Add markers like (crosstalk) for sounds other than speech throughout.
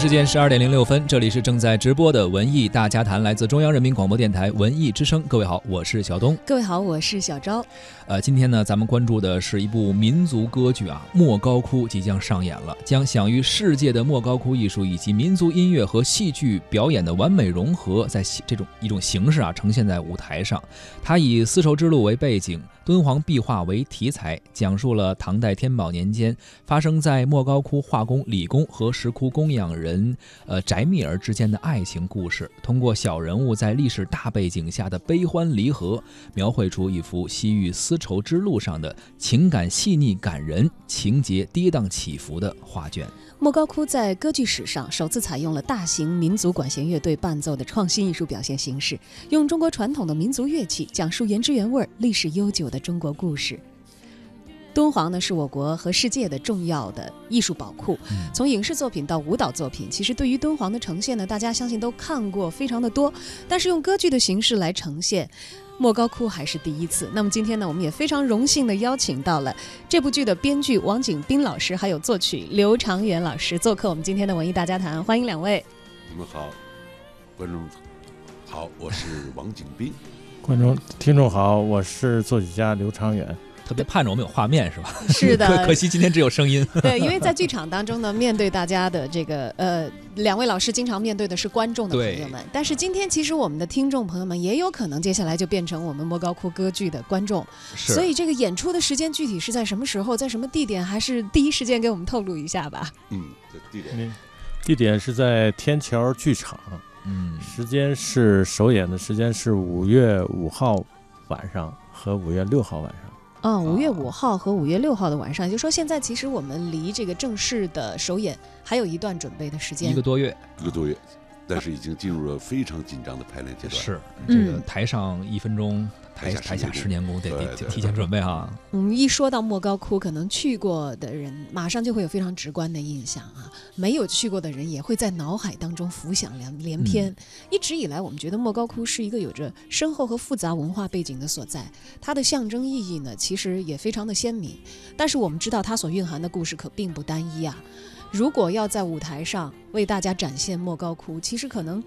京时间十二点零六分，这里是正在直播的文艺大家谈，来自中央人民广播电台文艺之声。各位好，我是小东。各位好，我是小昭。呃，今天呢，咱们关注的是一部民族歌剧啊，《莫高窟》即将上演了，将享誉世界的莫高窟艺术以及民族音乐和戏剧表演的完美融合，在这种一种形式啊，呈现在舞台上。它以丝绸之路为背景，敦煌壁画为题材，讲述了唐代天宝年间发生在莫高窟画工李工和石窟供养人人呃翟密儿之间的爱情故事，通过小人物在历史大背景下的悲欢离合，描绘出一幅西域丝。绸之路上的情感细腻感人、情节跌宕起伏的画卷。莫高窟在歌剧史上首次采用了大型民族管弦乐队伴奏的创新艺术表现形式，用中国传统的民族乐器讲述原汁原味、历史悠久的中国故事。敦煌呢是我国和世界的重要的艺术宝库，从影视作品到舞蹈作品，其实对于敦煌的呈现呢，大家相信都看过非常的多，但是用歌剧的形式来呈现。莫高窟还是第一次。那么今天呢，我们也非常荣幸的邀请到了这部剧的编剧王景斌老师，还有作曲刘长远老师做客我们今天的文艺大家谈。欢迎两位。你们好，观众好，我是王景斌。观众听众好，我是作曲家刘长远。特别盼着我们有画面是吧？(laughs) 是的，可可惜今天只有声音。对，因为在剧场当中呢，面对大家的这个呃，两位老师经常面对的是观众的朋友们。但是今天其实我们的听众朋友们也有可能接下来就变成我们莫高窟歌剧的观众。所以这个演出的时间具体是在什么时候，在什么地点，还是第一时间给我们透露一下吧？嗯，地点，地点是在天桥剧场。嗯，时间是首演的时间是五月五号晚上和五月六号晚上。嗯，五月五号和五月六号的晚上，也就是说，现在其实我们离这个正式的首演还有一段准备的时间，一个多月，一个多月，但是已经进入了非常紧张的排练阶段。是，这个台上一分钟。台台下十年功得得提前准备哈。(laughs) 嗯，一说到莫高窟，可能去过的人马上就会有非常直观的印象啊。没有去过的人也会在脑海当中浮想联连篇。一直以来，我们觉得莫高窟是一个有着深厚和复杂文化背景的所在，它的象征意义呢，其实也非常的鲜明。但是我们知道，它所蕴含的故事可并不单一啊。如果要在舞台上为大家展现莫高窟，其实可能。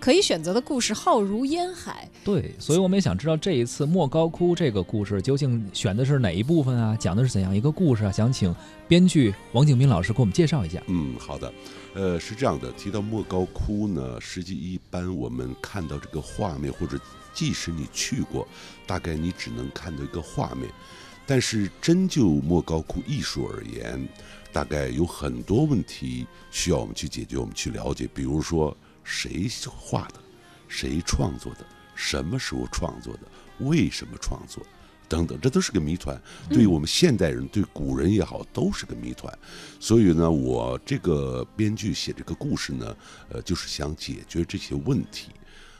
可以选择的故事浩如烟海，对，所以我们也想知道这一次莫高窟这个故事究竟选的是哪一部分啊？讲的是怎样一个故事啊？想请编剧王景斌老师给我们介绍一下。嗯，好的，呃，是这样的，提到莫高窟呢，实际一般我们看到这个画面，或者即使你去过，大概你只能看到一个画面，但是真就莫高窟艺术而言，大概有很多问题需要我们去解决，我们去了解，比如说。谁画的？谁创作的？什么时候创作的？为什么创作？等等，这都是个谜团。对于我们现代人，对古人也好，都是个谜团。所以呢，我这个编剧写这个故事呢，呃，就是想解决这些问题。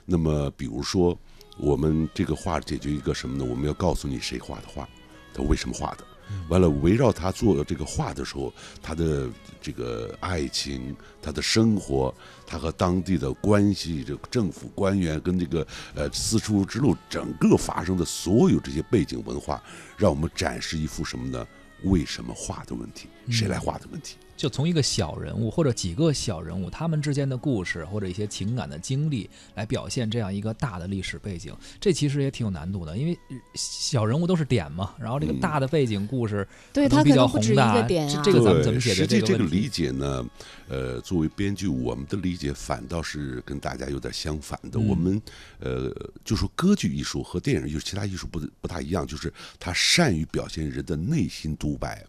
那么，比如说，我们这个画解决一个什么呢？我们要告诉你谁画的画，他为什么画的。完了，围绕他做这个画的时候，他的这个爱情，他的生活，他和当地的关系，这个政府官员跟这个呃丝绸之路整个发生的所有这些背景文化，让我们展示一幅什么呢？为什么画的问题，谁来画的问题？就从一个小人物或者几个小人物他们之间的故事或者一些情感的经历来表现这样一个大的历史背景，这其实也挺有难度的，因为小人物都是点嘛，然后这个大的背景故事对它比较宏大，这个咱们怎么解决这个问题？这个理解呢，呃，作为编剧，我们的理解反倒是跟大家有点相反的。我们呃，就说歌剧艺术和电影艺术其他艺术不不大一样，就是它善于表现人的内心独白。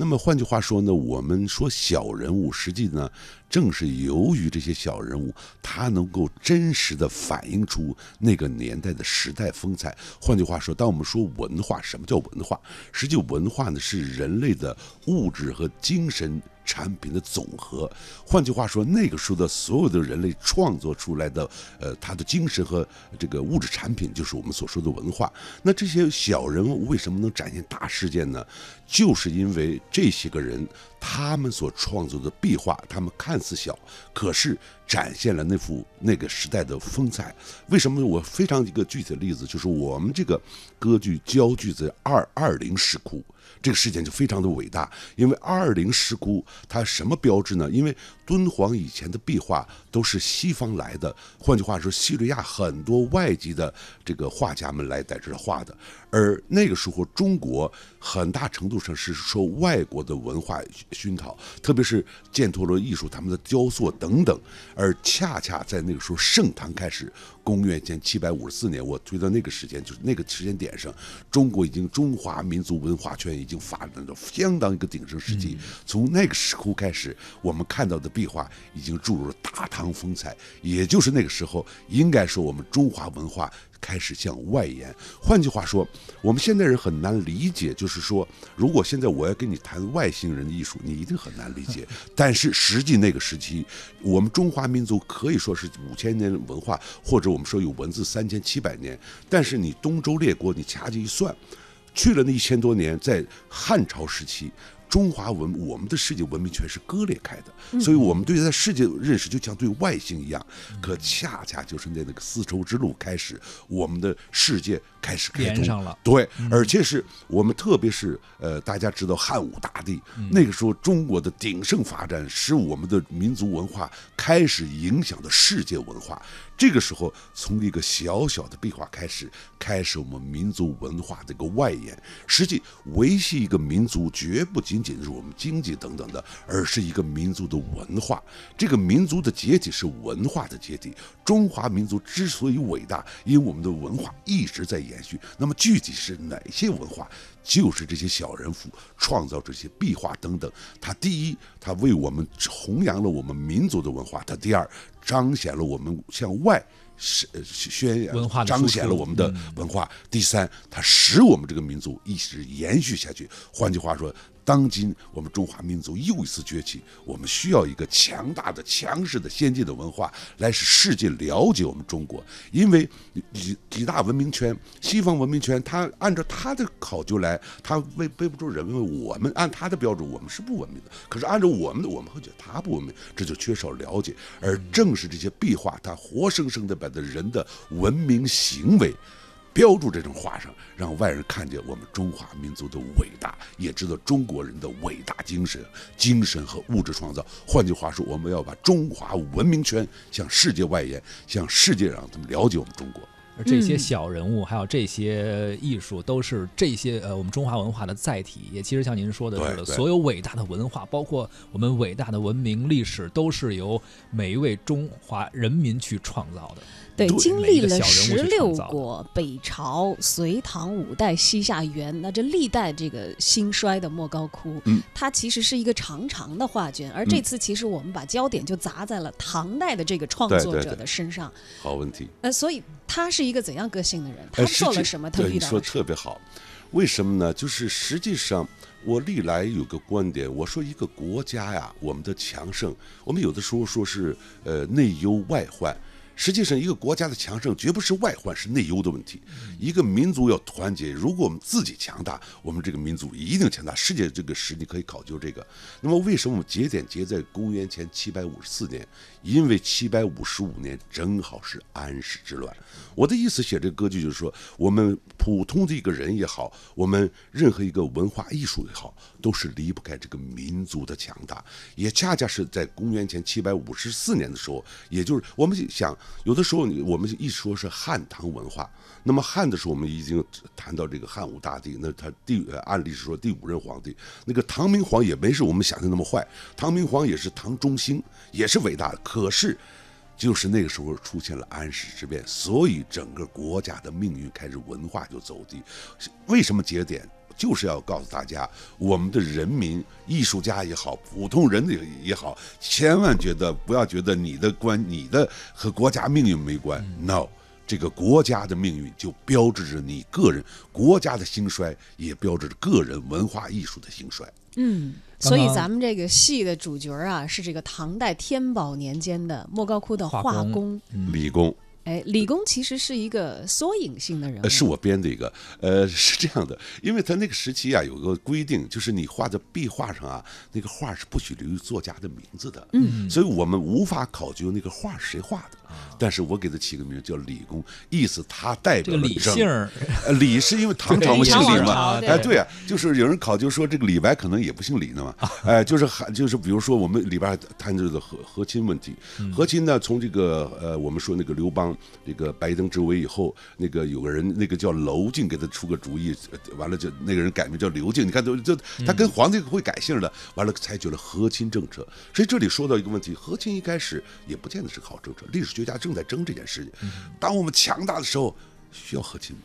那么换句话说呢，我们说小人物，实际呢，正是由于这些小人物，他能够真实的反映出那个年代的时代风采。换句话说，当我们说文化，什么叫文化？实际文化呢，是人类的物质和精神。产品的总和，换句话说，那个时候的所有的人类创作出来的，呃，他的精神和这个物质产品，就是我们所说的文化。那这些小人物为什么能展现大事件呢？就是因为这些个人，他们所创作的壁画，他们看似小，可是展现了那幅那个时代的风采。为什么？我非常一个具体的例子，就是我们这个歌剧焦聚在二二零石窟。这个事件就非常的伟大，因为二零石窟它什么标志呢？因为敦煌以前的壁画都是西方来的，换句话说，叙利亚很多外籍的这个画家们来在这儿画的，而那个时候中国很大程度上是受外国的文化熏陶，特别是犍陀罗艺术、他们的雕塑等等，而恰恰在那个时候盛唐开始。公元前七百五十四年，我推到那个时间，就是那个时间点上，中国已经中华民族文化圈已经发展到相当一个鼎盛时期。从那个时候开始，我们看到的壁画已经注入了大唐风采，也就是那个时候，应该说我们中华文化。开始向外延。换句话说，我们现代人很难理解，就是说，如果现在我要跟你谈外星人的艺术，你一定很难理解。(laughs) 但是实际那个时期，我们中华民族可以说是五千年文化，或者我们说有文字三千七百年。但是你东周列国，你掐指一算，去了那一千多年，在汉朝时期。中华文，我们的世界文明圈是割裂开的，所以我们对待世界认识就像对外星一样。可恰恰就是在那个丝绸之路开始，我们的世界开始连上了。对，而且是我们，特别是呃，大家知道汉武大帝那个时候，中国的鼎盛发展，使我们的民族文化开始影响的世界文化。这个时候，从一个小小的壁画开始，开始我们民族文化的一个外延。实际维系一个民族，绝不仅仅是我们经济等等的，而是一个民族的文化。这个民族的解体是文化的解体。中华民族之所以伟大，因为我们的文化一直在延续。那么具体是哪些文化？就是这些小人物创造这些壁画等等。他第一，他为我们弘扬了我们民族的文化；他第二，彰显了我们向外是宣扬、彰显了我们的文化；第三，它使我们这个民族一直延续下去。换句话说。当今我们中华民族又一次崛起，我们需要一个强大的、强势的、先进的文化来使世界了解我们中国。因为几几大文明圈，西方文明圈，它按照它的考究来，它背背不住人为我们按它的标准，我们是不文明的。可是按照我们的，我们会觉得它不文明，这就缺少了解。而正是这些壁画，它活生生的把的人的文明行为。标注这种画上，让外人看见我们中华民族的伟大，也知道中国人的伟大精神、精神和物质创造。换句话说，我们要把中华文明圈向世界外延，向世界让他们了解我们中国。而这些小人物，还有这些艺术，都是这些呃我们中华文化的载体。也其实像您说的似的，所有伟大的文化，包括我们伟大的文明历史，都是由每一位中华人民去创造的。对，经历了十六国，北朝、隋唐五代、西夏元，那这历代这个兴衰的莫高窟，它其实是一个长长的画卷。而这次其实我们把焦点就砸在了唐代的这个创作者的身上。好问题。呃，所以他是一个怎样个性的人？他做了什么？他遇到？你说特别好。为什么呢？就是实际上，我历来有个观点，我说一个国家呀，我们的强盛，我们有的时候说是呃内忧外患。实际上，一个国家的强盛绝不是外患，是内忧的问题。一个民族要团结，如果我们自己强大，我们这个民族一定强大。世界这个实力可以考究这个。那么，为什么我们节点节在公元前七百五十四年？因为七百五十五年正好是安史之乱。我的意思写这个歌剧就是说，我们普通的一个人也好，我们任何一个文化艺术也好，都是离不开这个民族的强大。也恰恰是在公元前七百五十四年的时候，也就是我们想，有的时候我们一说是汉唐文化，那么汉的时候我们已经谈到这个汉武大帝，那他第按历史说第五任皇帝，那个唐明皇也没是我们想的那么坏，唐明皇也是唐中兴，也是伟大的。可是，就是那个时候出现了安史之变，所以整个国家的命运开始文化就走低。为什么节点？就是要告诉大家，我们的人民、艺术家也好，普通人也也好，千万觉得不要觉得你的关、你的和国家命运没关。No，这个国家的命运就标志着你个人国家的兴衰，也标志着个人文化艺术的兴衰。嗯。所以咱们这个戏的主角啊，是这个唐代天宝年间的莫高窟的画工李公。哎，李工其实是一个缩影性的人物。是我编的一个。呃，是这样的，因为他那个时期啊，有个规定，就是你画的壁画上啊，那个画是不许留作家的名字的。嗯。所以我们无法考究那个画是谁画的。但是我给他起个名叫李公，意思他代这个李表了争姓儿，呃李是因为唐朝嘛姓李嘛，哎，对。啊，就是有人考究说这个李白可能也不姓李的嘛，(laughs) 哎，就是还就是比如说我们里边还谈这个和和亲问题，和亲呢从这个呃我们说那个刘邦这个白登之围以后，那个有个人那个叫娄敬给他出个主意，呃完了就那个人改名叫刘敬，你看都就他跟皇帝会改姓的，完了采取了和亲政策，所以这里说到一个问题，和亲一开始也不见得是好政策，历史学家正在争这件事情，当我们强大的时候需要和亲吗？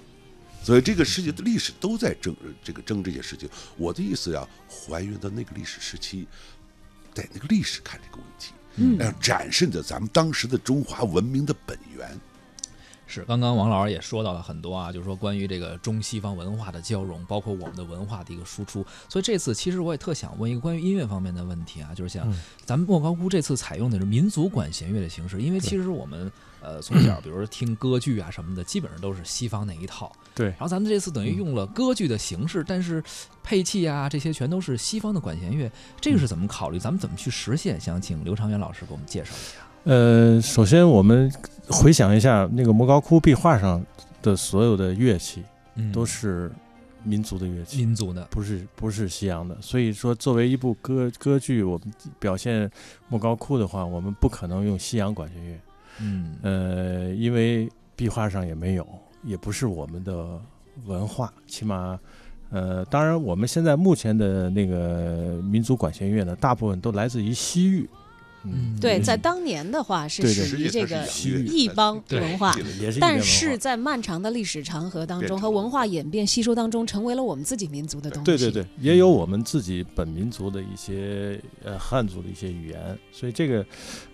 所以这个世界的历史都在争这个争这件事情。我的意思呀，还原到那个历史时期，在那个历史看这个问题，嗯，让展示着咱们当时的中华文明的本源。是，刚刚王老师也说到了很多啊，就是说关于这个中西方文化的交融，包括我们的文化的一个输出。所以这次其实我也特想问一个关于音乐方面的问题啊，就是像咱们莫高窟这次采用的是民族管弦乐的形式，因为其实我们呃从小比如说听歌剧啊什么的，基本上都是西方那一套。对然后咱们这次等于用了歌剧的形式，但是配器啊这些全都是西方的管弦乐，这个是怎么考虑？咱们怎么去实现？想请刘长元老师给我们介绍一下。呃，首先我们回想一下那个莫高窟壁画上的所有的乐器嗯，都是民族的乐器，民族的，不是不是西洋的。所以说，作为一部歌歌剧，我们表现莫高窟的话，我们不可能用西洋管弦乐，嗯呃，因为壁画上也没有，也不是我们的文化，起码。呃，当然，我们现在目前的那个民族管弦乐呢，大部分都来自于西域，嗯。对，在当年的话是属于这个异邦文化。但是在漫长的历史长河当中和文化演变吸收当中，成为了我们自己民族的东西。对对对，也有我们自己本民族的一些呃汉族的一些语言，所以这个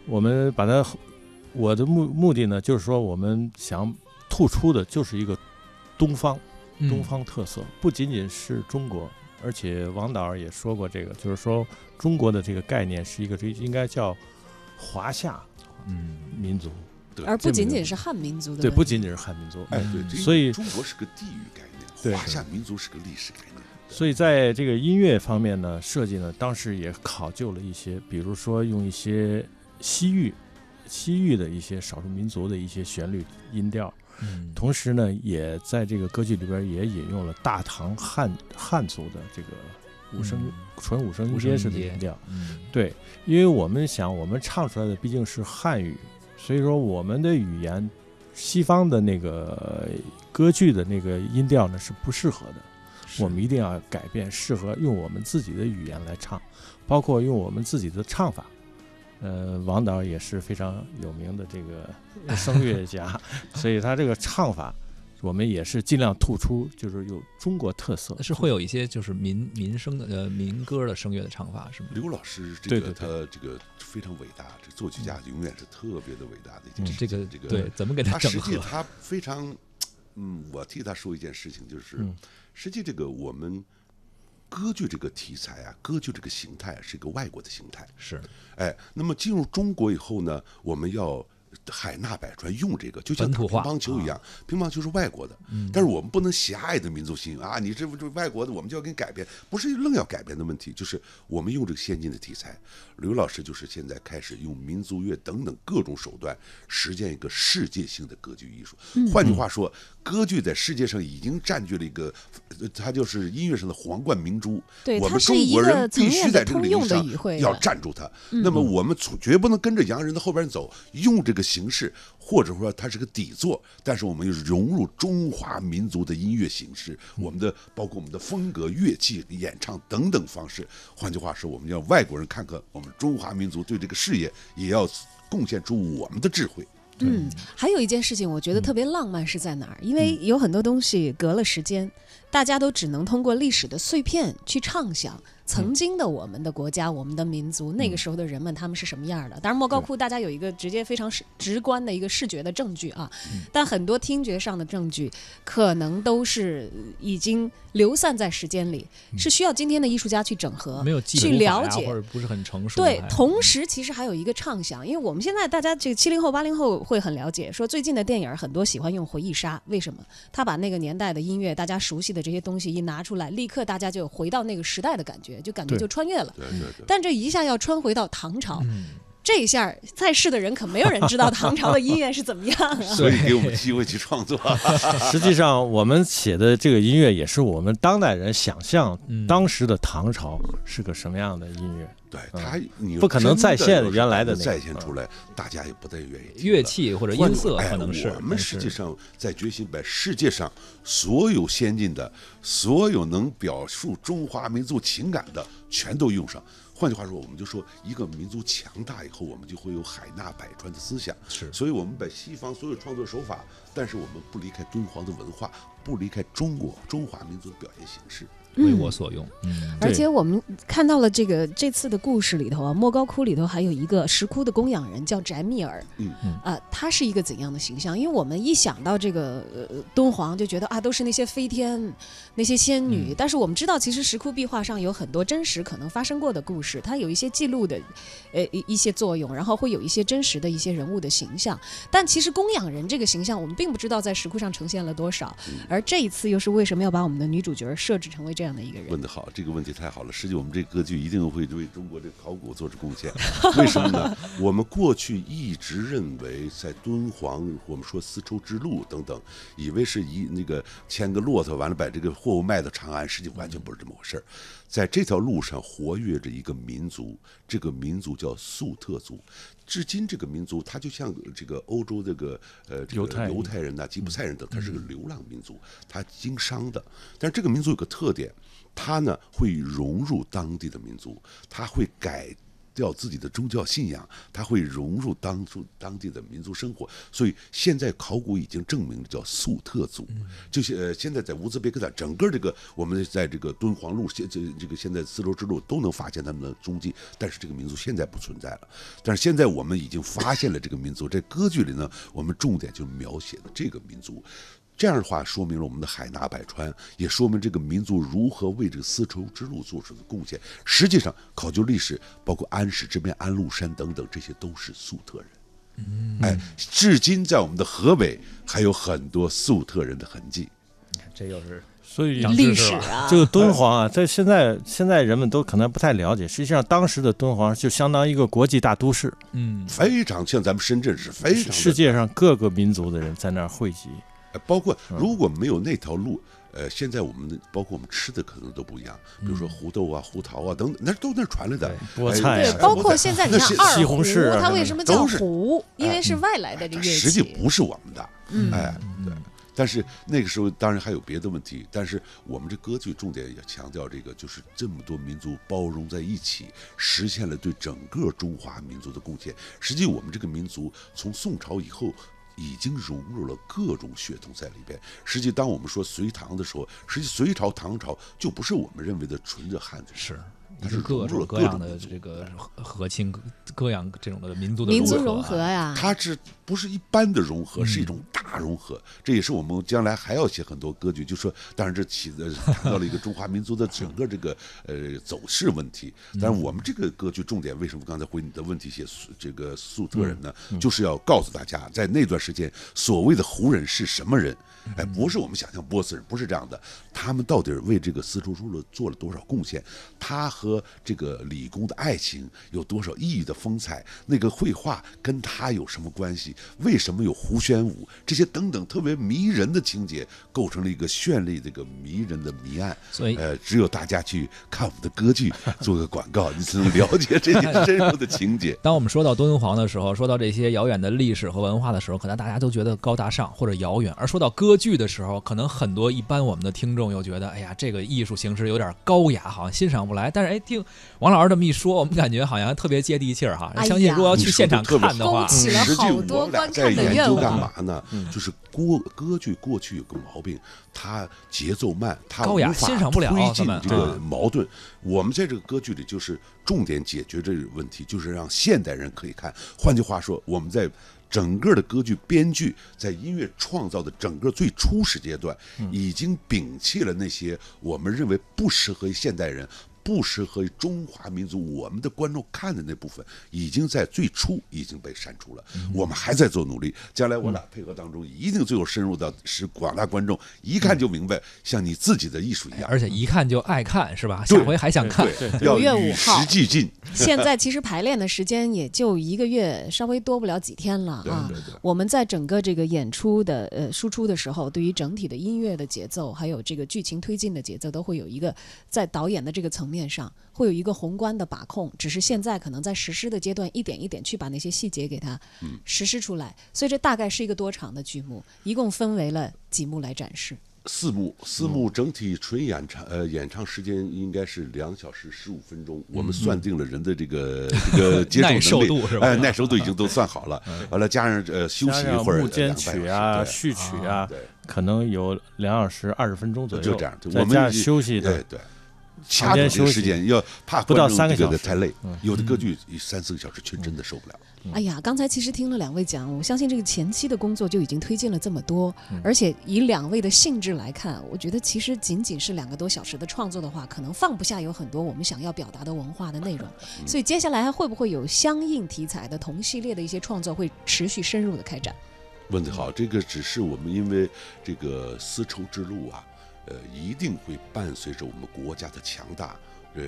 我们把它，我的目目的呢，就是说我们想突出的就是一个东方嗯。东方特色，不仅仅是中国，而且王导也说过这个，就是说中国的这个概念是一个这应该叫华夏嗯。民族，对而不仅仅是汉民族的对，不仅仅是汉民族，哎，对，这所以中国是个地域概对念，华夏民族是个历史概念。所以在这个音乐方面呢，设计呢，当时也考究了一些，比如说用一些西域、西域的一些少数民族的一些旋律音调，嗯同时呢，也在这个歌剧里边也引用了大唐汉汉族的这个五声、嗯纯五声音阶式的音调。嗯对，因为我们想，我们唱出来的毕竟是汉语，所以说我们的语言，西方的那个歌剧的那个音调呢是不适合的。我们一定要改变，适合用我们自己的语言来唱，包括用我们自己的唱法。呃，王导也是非常有名的这个 (laughs) 声乐家，所以他这个唱法，我们也是尽量突出，就是有中国特色。是会有一些就是民民声的呃民歌的声乐的唱法是吗？刘老师这个对对对他这个非常伟大，这作曲家永远是特别的伟大的一件嗯事这个。这个对，怎么给他整合？实际他非常，嗯，我替他说一件事情，就是、嗯实际这个我们歌剧这个题材啊，歌剧这个形态是一个外国的形态，是。哎，那么进入中国以后呢，我们要海纳百川用这个，就像打乒乓球一样，乒乓球是外国的，但是我们不能狭隘的民族性啊，你这这外国的，我们就要给你改变，不是愣要改变的问题，就是我们用这个先进的题材，刘老师就是现在开始用民族乐等等各种手段，实践一个世界性的歌剧艺术。换句话说，歌剧在世界上已经占据了一个，呃它就是音乐上的皇冠明珠。我们中国人必须在这个领域上要站住它。那么我们从绝不能跟着洋人的后边走，用这个形式，或者说它是个底座，但是我们又是融入中华民族的音乐形式，我们的包括我们的风格、乐器、演唱等等方式。换句话说，我们要外国人看看我们中华民族对这个事业也要贡献出我们的智慧。嗯，还有一件事情，我觉得特别浪漫是在哪儿？因为有很多东西隔了时间，大家都只能通过历史的碎片去畅想曾经的我们的国家、我们的民族，那个时候的人们他们是什么样的。当然，莫高窟大家有一个直接非常视直观的一个视觉的证据啊，但很多听觉上的证据可能都是已经流散在时间里，是需要今天的艺术家去整合、没有基去了解。或者不是很成熟对，同时其实还有一个畅想，因为我们现在大家这个七零后、八零后会很了解，说最近的电影很多喜欢用回忆杀，为什么？他把那个年代的音乐，大家熟悉的这些东西一拿出来，立刻大家就回到那个时代的感觉，就感觉就穿越了。对对对。但这一下要穿回到唐朝，嗯这一下在世的人可没有人知道唐朝的音乐是怎么样啊。(laughs) 所以给我们机会去创作。(laughs) 实际上，我们写的这个音乐也是我们当代人想象嗯当时的唐朝是个什么样的音乐。对他，你不可能再现原来的再现出来，大家也不太愿意听。乐器或者音色哎可能是，我们实际上在决心把世界上所有先进的、所有能表述中华民族情感的，全都用上。换句话说，我们就说一个民族强大以后，我们就会有海纳百川的思想。是所以我们把西方所有创作手法，但是我们不离开敦煌的文化，不离开中国中华民族的表现形式。为我所用。嗯，而且我们看到了这个这次的故事里头啊，莫高窟里头还有一个石窟的供养人叫翟密尔，嗯。嗯啊、他是一个怎样的形象？因为我们一想到这个呃敦煌，就觉得啊都是那些飞天、那些仙女，嗯。但是我们知道，其实石窟壁画上有很多真实可能发生过的故事，它有一些记录的呃一一些作用，然后会有一些真实的一些人物的形象。但其实供养人这个形象，我们并不知道在石窟上呈现了多少，而这一次又是为什么要把我们的女主角设置成为这样的一个人问？得好，这个问题太好了。实际我们这个歌剧一定会为中国这个考古做出贡献。(laughs) 为什么呢？我们过去一直认为在敦煌，我们说丝绸之路等等，以为是一那个牵个骆驼，完了把这个货物卖到长安，实际完全不是这么回事儿。在这条路上活跃着一个民族，这个民族叫粟特族。至今，这个民族它就像这个欧洲这个呃这个犹太人犹太人呐、吉普赛人等，它是个流浪民族，它经商的。但是这个民族有个特点，它呢会融入当地的民族，他会改掉自己的宗教信仰，他会融入当初当地的民族生活。所以现在考古已经证明叫粟特族，就是呃现在在乌兹别克斯坦整个这个我们在这个敦煌路现这这个现在丝绸之路都能发现他们的踪迹，但是这个民族现在不存在了。但是现在我们已经发现了这个民族，在歌剧里呢，我们重点就描写的这个民族。这样的话，说明了我们的海纳百川，也说明这个民族如何为这个丝绸之路做出的贡献。实际上，考究历史，包括安史之变、安禄山等等，这些都是粟特人。嗯，哎，至今在我们的河北还有很多粟特人的痕迹。这又是所以历史啊，这个敦煌啊，在现在现在人们都可能不太了解，实际上当时的敦煌就相当于一个国际大都市，嗯非常像咱们深圳是非常世界上各个民族的人在那儿汇集。呃包括如果没有那条路，呃，现在我们的包括我们吃的可能都不一样，比如说胡豆啊、胡桃啊等等，那都那传来的菠菜对，包括现在你看二西红柿它为什么叫都是胡？因为是外来的这乐器。实际不是我们的，嗯哎，对。但是那个时候当然还有别的问题，但是我们这歌剧重点也强调这个，就是这么多民族包容在一起，实现了对整个中华民族的贡献。实际我们这个民族从宋朝以后。已经融入了各种血统在里边。实际，当我们说隋唐的时候，实际隋朝、唐朝就不是我们认为的纯的汉族，是。它是各融入了种各样的这个和和亲各样这种的民族的民族融融合啊呀，它这不是一般的融合，嗯是一种大融合。这也是我们将来还要写很多歌剧，就说，当然这起的谈到了一个中华民族的整个这个呃走势问题。但是我们这个歌剧重点为什么刚才回你的问题写这个粟特人呢？就是要告诉大家，在那段时间所谓的胡人是什么人？哎，不是我们想象波斯人，不是这样的。他们到底为这个丝绸之路做了多少贡献？他和这个李工的爱情有多少意义的风采？那个绘画跟他有什么关系？为什么有胡旋舞？这些等等特别迷人的情节，构成了一个绚丽、这个迷人的谜案。所以呃，只有大家去看我们的歌剧，(laughs) 做个广告，你才能了解这些深入的情节。(laughs) 当我们说到敦煌的时候，说到这些遥远的历史和文化的时候，可能大家都觉得高大上或者遥远；而说到歌剧的时候，可能很多一般我们的听众又觉得，哎呀，这个艺术形式有点高雅，好像欣赏不来。但是哎，听王老师这么一说，我们感觉好像特别接地气儿哈。相信如果要去现场看的话勾，起了实际我在研究。干嘛呢？就是歌歌剧过去有个毛病，它节奏慢，它无法欣赏不了推进这个嗯矛盾。我们在这个歌剧里就是重点解决这个问题，就是让现代人可以看。换句话说，我们在。整个的歌剧编剧在音乐创造的整个最初始阶段，已经摒弃了那些我们认为不适合于现代人、不适合于中华民族我们的观众看的那部分，已经在最初已经被删除了。我们还在做努力，将来我俩配合当中，一定最后深入到使广大观众一看就明白，像你自己的艺术一样。而且一看就爱看，是吧？下回还想看。对，要五月五与号时俱进，(laughs) 现在其实排练的时间也就一个月，稍微多不了几天了啊。对对对，我们在整个这个演出的呃输出的时候，对于整体的音乐的节奏，还有这个剧情推进的节奏，都会有一个在导演的这个层面上会有一个宏观的把控。只是现在可能在实施的阶段，一点一点去把那些细节给它嗯实施出来。所以这大概是一个多长的剧目，一共分为了几幕来展示。四幕，四幕整体纯演唱，呃，演唱时间应该是两小时十五分钟。我们算定了人的这个这个 (laughs) 接受度是吧哎，耐受度已经都算好了。完了，加上呃休息一会儿，幕间呃曲啊、两序曲啊可能有两小时二十分钟左右，就这样我们是休息的，对对，掐住这个时间，要怕不到观众这三个小时太累嗯。有的歌剧三四个小时却真的受不了。哎呀，刚才其实听了两位讲，我相信这个前期的工作就已经推进了这么多，嗯而且以两位的性质来看，我觉得其实仅仅是两个多小时的创作的话，可能放不下有很多我们想要表达的文化的内容。嗯所以接下来还会不会有相应题材的同系列的一些创作会持续深入的开展？问得好，这个只是我们因为这个丝绸之路啊，呃，一定会伴随着我们国家的强大，呃，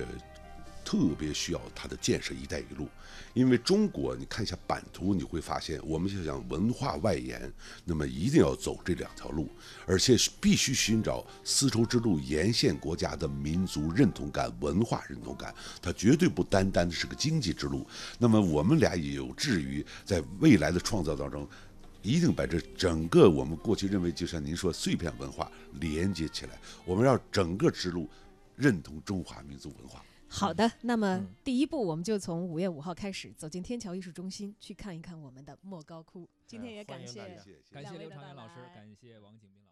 特别需要它的建设“一带一路”。因为中国，你看一下版图，你会发现，我们就想文化外延，那么一定要走这两条路，而且必须寻找丝绸之路沿线国家的民族认同感、文化认同感，它绝对不单单的是个经济之路。那么我们俩也有志于在未来的创造当中。一定把这整个我们过去认为，就像您说碎片文化连接起来，我们让整个之路认同中华民族文化。好的，那么嗯第一步我们就从五月五号开始走进天桥艺术中心，去看一看我们的莫高窟。今天也感谢感谢刘长元老师，感谢王景兵。